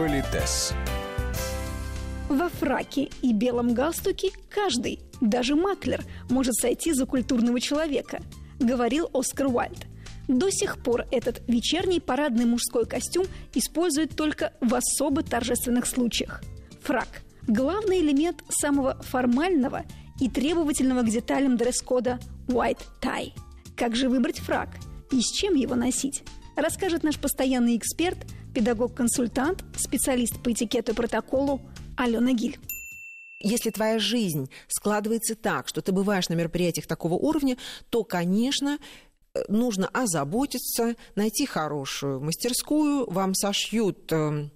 Политес. Во фраке и белом галстуке каждый, даже маклер, может сойти за культурного человека, говорил Оскар Уальд. До сих пор этот вечерний парадный мужской костюм используют только в особо торжественных случаях. Фрак – главный элемент самого формального и требовательного к деталям дресс-кода «white tie». Как же выбрать фрак и с чем его носить? Расскажет наш постоянный эксперт, педагог-консультант, специалист по этикету и протоколу Алена Гиль. Если твоя жизнь складывается так, что ты бываешь на мероприятиях такого уровня, то, конечно, нужно озаботиться, найти хорошую мастерскую, вам сошьют э,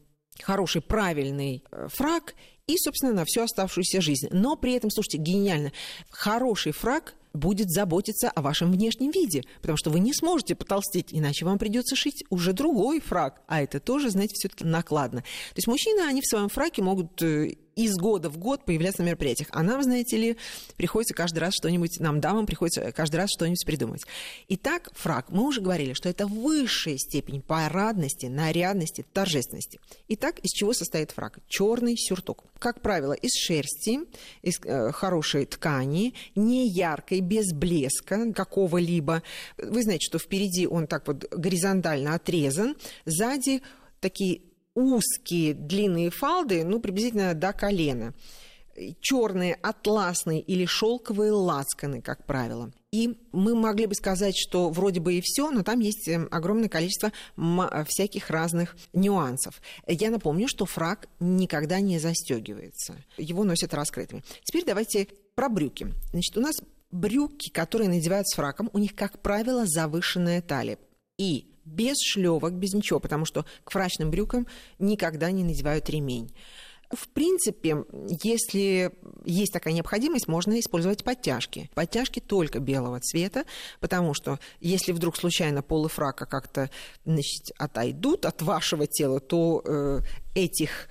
хороший, правильный э, фраг и, собственно, на всю оставшуюся жизнь. Но при этом, слушайте, гениально, хороший фраг будет заботиться о вашем внешнем виде, потому что вы не сможете потолстеть, иначе вам придется шить уже другой фраг, а это тоже, знаете, все-таки накладно. То есть мужчины, они в своем фраке могут э, из года в год появляться на мероприятиях. А нам, знаете ли, приходится каждый раз что-нибудь, нам, дамам, приходится каждый раз что-нибудь придумать. Итак, фраг. Мы уже говорили, что это высшая степень парадности, нарядности, торжественности. Итак, из чего состоит фраг? Черный сюртук. Как правило, из шерсти, из э, хорошей ткани, не яркой, без блеска какого-либо. Вы знаете, что впереди он так вот горизонтально отрезан, сзади такие узкие длинные фалды, ну, приблизительно до колена. Черные атласные или шелковые лацканы, как правило. И мы могли бы сказать, что вроде бы и все, но там есть эм, огромное количество всяких разных нюансов. Я напомню, что фраг никогда не застегивается. Его носят раскрытыми. Теперь давайте про брюки. Значит, у нас брюки, которые надевают с фраком, у них, как правило, завышенная талия. И без шлевок, без ничего, потому что к фрачным брюкам никогда не надевают ремень. В принципе, если есть такая необходимость, можно использовать подтяжки. Подтяжки только белого цвета, потому что если вдруг случайно полы фрака как-то значит, отойдут от вашего тела, то э, этих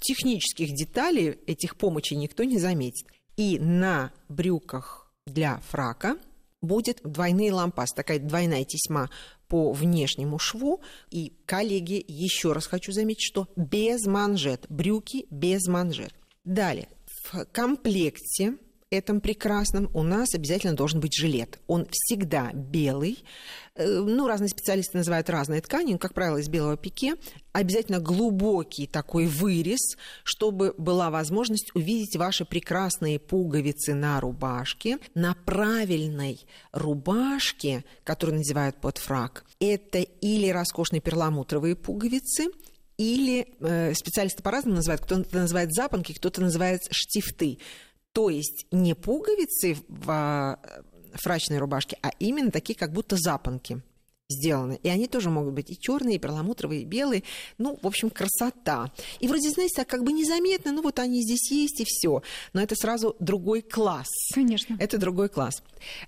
технических деталей, этих помощей никто не заметит. И на брюках для фрака будет двойные лампасы, такая двойная тесьма по внешнему шву. И, коллеги, еще раз хочу заметить, что без манжет, брюки без манжет. Далее, в комплекте этом прекрасном у нас обязательно должен быть жилет. Он всегда белый. Э, ну, разные специалисты называют разные ткани, как правило, из белого пике. Обязательно глубокий такой вырез, чтобы была возможность увидеть ваши прекрасные пуговицы на рубашке. На правильной рубашке, которую надевают под фраг, это или роскошные перламутровые пуговицы, или э, специалисты по-разному называют. Кто-то называет запонки, кто-то называет штифты. То есть не пуговицы в а, фрачной рубашке, а именно такие как будто запонки сделаны. И они тоже могут быть и черные, и перламутровые, и белые. Ну, в общем, красота. И вроде, знаете, так как бы незаметно, ну вот они здесь есть, и все. Но это сразу другой класс. Конечно. Это другой класс.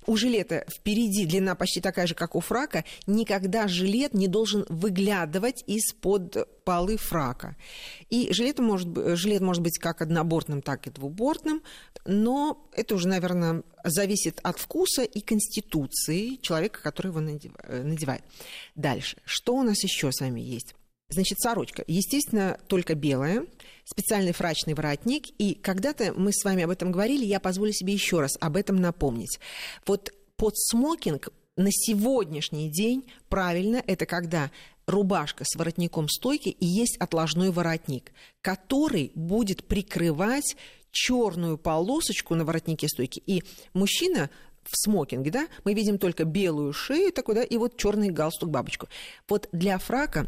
У жилета впереди длина почти такая же, как у фрака. Никогда жилет не должен выглядывать из-под полы фрака. И жилет может, жилет может быть как однобортным, так и двубортным, но это уже, наверное, зависит от вкуса и конституции человека, который его надевает. Дальше. Что у нас еще с вами есть? Значит, сорочка. Естественно, только белая, специальный фрачный воротник. И когда-то мы с вами об этом говорили, я позволю себе еще раз об этом напомнить. Вот под смокинг на сегодняшний день правильно это когда рубашка с воротником стойки и есть отложной воротник, который будет прикрывать черную полосочку на воротнике стойки. И мужчина в смокинге, да, мы видим только белую шею такой, да, и вот черный галстук бабочку. Вот для фрака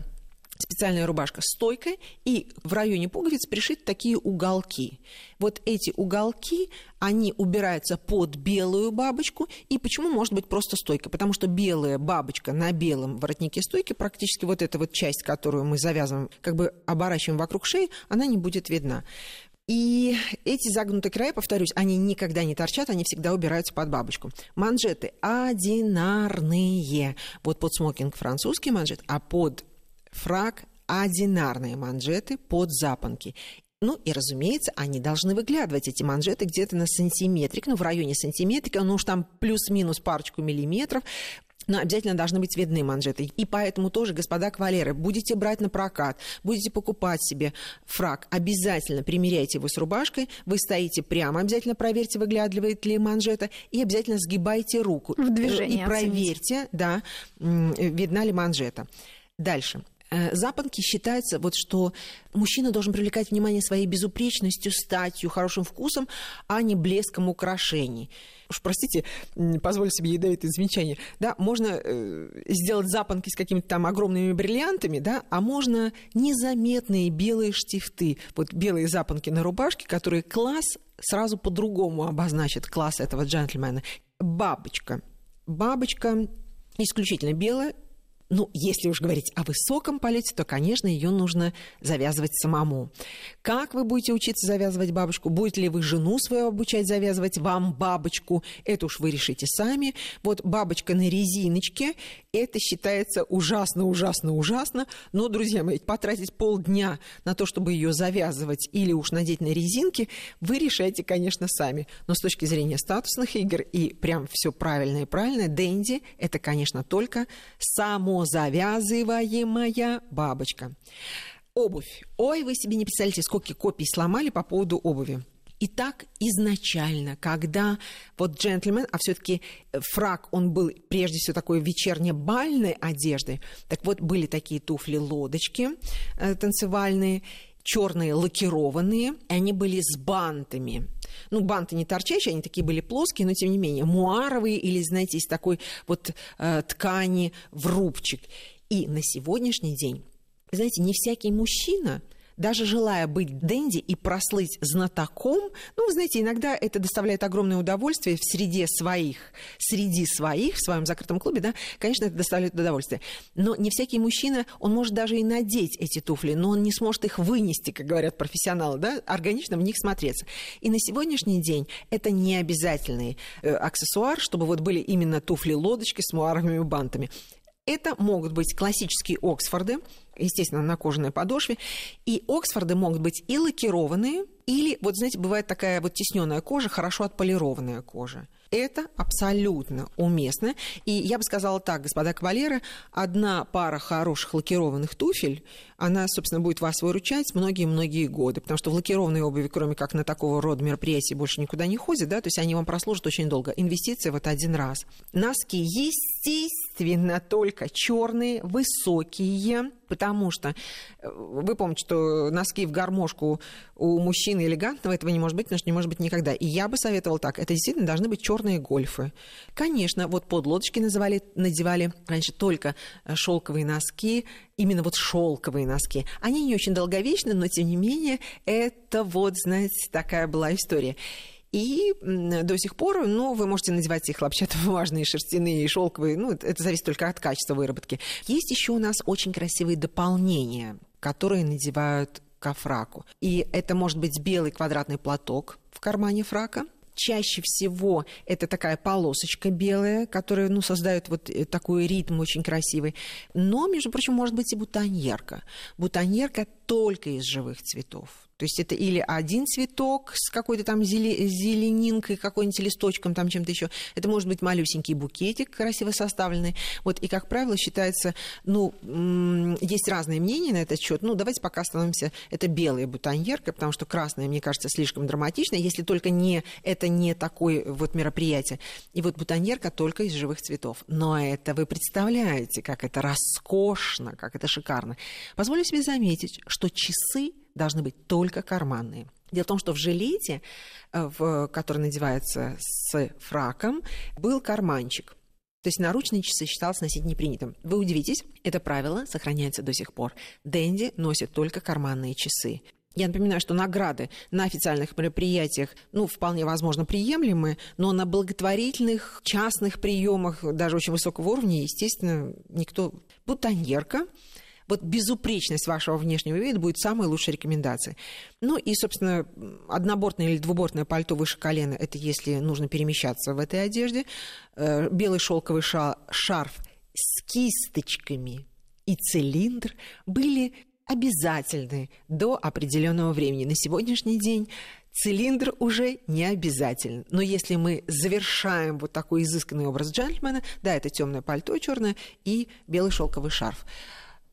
специальная рубашка стойкая, и в районе пуговиц пришиты такие уголки. Вот эти уголки, они убираются под белую бабочку. И почему может быть просто стойка? Потому что белая бабочка на белом воротнике стойки, практически вот эта вот часть, которую мы завязываем, как бы оборачиваем вокруг шеи, она не будет видна. И эти загнутые края, повторюсь, они никогда не торчат, они всегда убираются под бабочку. Манжеты одинарные. Вот под смокинг французский манжет, а под фраг одинарные манжеты под запонки. Ну и, разумеется, они должны выглядывать, эти манжеты, где-то на сантиметрик, ну, в районе сантиметрика, ну уж там плюс-минус парочку миллиметров. но обязательно должны быть видны манжеты. И поэтому тоже, господа кавалеры, будете брать на прокат, будете покупать себе фраг, обязательно примеряйте его с рубашкой, вы стоите прямо, обязательно проверьте, выглядывает ли манжета, и обязательно сгибайте руку. В движении И проверьте, оцените. да, видна ли манжета. Дальше. Э, запонки считается, вот, что мужчина должен привлекать внимание своей безупречностью, статью, хорошим вкусом, а не блеском украшений. Уж простите, позволю себе ядовитое замечание. Да, можно э, сделать запонки с какими-то там огромными бриллиантами, да, а можно незаметные белые штифты, вот белые запонки на рубашке, которые класс сразу по-другому обозначит класс этого джентльмена. Бабочка. Бабочка исключительно белая, ну, если уж говорить о высоком полете, то, конечно, ее нужно завязывать самому. Как вы будете учиться завязывать бабочку? Будете ли вы жену свою обучать завязывать вам бабочку? Это уж вы решите сами. Вот бабочка на резиночке, это считается ужасно, ужасно, ужасно. Но, друзья мои, потратить полдня на то, чтобы ее завязывать или уж надеть на резинки, вы решаете, конечно, сами. Но с точки зрения статусных игр и прям все правильно и правильно, Дэнди – это, конечно, только само завязываемая бабочка. Обувь. Ой, вы себе не представляете, сколько копий сломали по поводу обуви. Итак, изначально, когда вот джентльмен, а все-таки фраг, он был прежде всего такой вечерне-бальной одеждой, так вот были такие туфли-лодочки э, танцевальные, черные лакированные, и они были с бантами. Ну, банты не торчащие, они такие были плоские, но тем не менее муаровые или, знаете, из такой вот э, ткани в рубчик. И на сегодняшний день, знаете, не всякий мужчина – даже желая быть денди и прослыть знатоком, ну, вы знаете, иногда это доставляет огромное удовольствие в среде своих, среди своих, в своем закрытом клубе, да, конечно, это доставляет удовольствие. Но не всякий мужчина, он может даже и надеть эти туфли, но он не сможет их вынести, как говорят профессионалы, да, органично в них смотреться. И на сегодняшний день это не обязательный э, аксессуар, чтобы вот были именно туфли-лодочки с муаровыми бантами. Это могут быть классические Оксфорды, естественно, на кожаной подошве. И Оксфорды могут быть и лакированные, или, вот знаете, бывает такая вот тесненная кожа, хорошо отполированная кожа. Это абсолютно уместно. И я бы сказала так, господа кавалеры, одна пара хороших лакированных туфель, она, собственно, будет вас выручать многие-многие годы. Потому что в лакированной обуви, кроме как на такого рода мероприятий, больше никуда не ходят, да, то есть они вам прослужат очень долго. Инвестиция вот один раз. Носки, естественно, только черные, высокие, потому что э, вы помните, что носки в гармошку у мужчины элегантного этого не может быть, потому что не может быть никогда. И я бы советовала так, это действительно должны быть черные гольфы. Конечно, вот под лодочки называли, надевали раньше только э, шелковые носки, именно вот шелковые носки. Они не очень долговечны, но тем не менее это вот, знаете, такая была история. И до сих пор, ну, вы можете надевать их хлопчатобумажные, шерстяные, шелковые, ну, это зависит только от качества выработки. Есть еще у нас очень красивые дополнения, которые надевают к фраку. И это может быть белый квадратный платок в кармане фрака, чаще всего это такая полосочка белая, которая ну, создает вот э, такой ритм очень красивый. Но, между прочим, может быть и бутоньерка. Бутоньерка только из живых цветов. То есть это или один цветок с какой-то там зеленинкой, какой-нибудь листочком, там чем-то еще. Это может быть малюсенький букетик, красиво составленный. Вот, и, как правило, считается, ну, есть разные мнения на этот счет. Ну, давайте пока остановимся. Это белая бутоньерка, потому что красная, мне кажется, слишком драматично, если только не, это не такое вот мероприятие. И вот бутоньерка только из живых цветов. Но это вы представляете, как это роскошно, как это шикарно. Позволю себе заметить, что часы должны быть только карманные. Дело в том, что в жилете, э, в, который надевается с фраком, был карманчик. То есть наручные часы считалось носить непринятым. Вы удивитесь, это правило сохраняется до сих пор. Дэнди носит только карманные часы. Я напоминаю, что награды на официальных мероприятиях, ну, вполне возможно, приемлемы, но на благотворительных, частных приемах, даже очень высокого уровня, естественно, никто... Бутоньерка, вот безупречность вашего внешнего вида будет самой лучшей рекомендацией. Ну и, собственно, однобортное или двубортное пальто выше колена, это если нужно перемещаться в этой одежде. Э, белый шелковый шарф с кисточками и цилиндр были обязательны до определенного времени. На сегодняшний день Цилиндр уже не обязательно. Но если мы завершаем вот такой изысканный образ джентльмена, да, это темное пальто черное и белый шелковый шарф.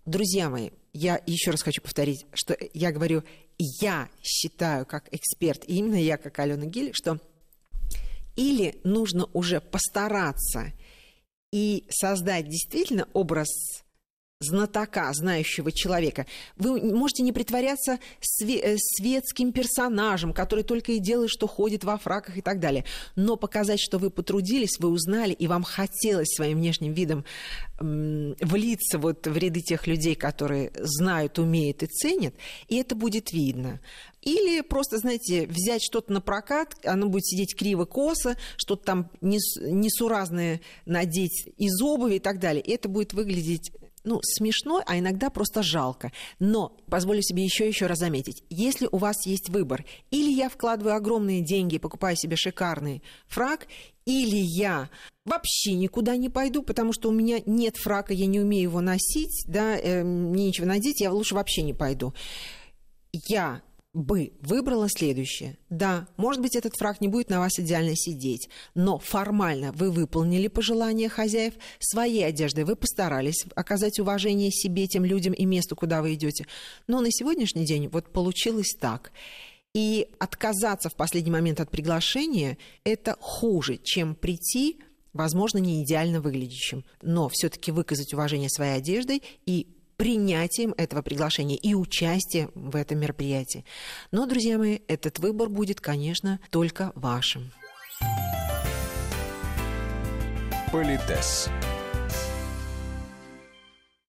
Друзья мои, я еще раз хочу повторить, что я говорю, я считаю как эксперт, и именно я как Алена Гиль, что или нужно уже постараться и создать действительно образ знатока, знающего человека. Вы можете не притворяться э, светским персонажем, который только и делает, что ходит во фраках и так далее. Но показать, что вы потрудились, вы узнали, и вам хотелось своим внешним видом влиться вот в ряды тех людей, которые знают, умеют и ценят, и это будет видно. Или просто, знаете, взять что-то на прокат, оно будет сидеть криво-косо, что-то там несуразное надеть из обуви и так далее. И это будет выглядеть ну, смешно, а иногда просто жалко. Но позволю себе еще еще раз заметить, если у вас есть выбор, или я вкладываю огромные деньги и покупаю себе шикарный фраг, или я вообще никуда не пойду, потому что у меня нет фрака, я не умею его носить, да, э, мне нечего надеть, я лучше вообще не пойду. Я бы выбрала следующее. Да, может быть, этот фраг не будет на вас идеально сидеть, но формально вы выполнили пожелания хозяев своей одеждой, вы постарались оказать уважение себе, тем людям и месту, куда вы идете. Но на сегодняшний день вот получилось так. И отказаться в последний момент от приглашения – это хуже, чем прийти возможно, не идеально выглядящим, но все-таки выказать уважение своей одеждой и принятием этого приглашения и участием в этом мероприятии. Но, друзья мои, этот выбор будет, конечно, только вашим. Политес.